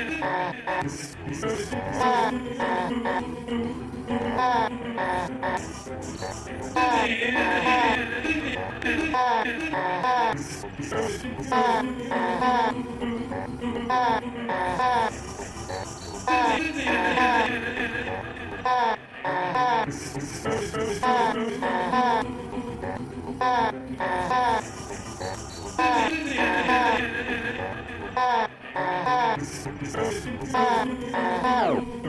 Ah, ah, ah. Uh, uh, oh.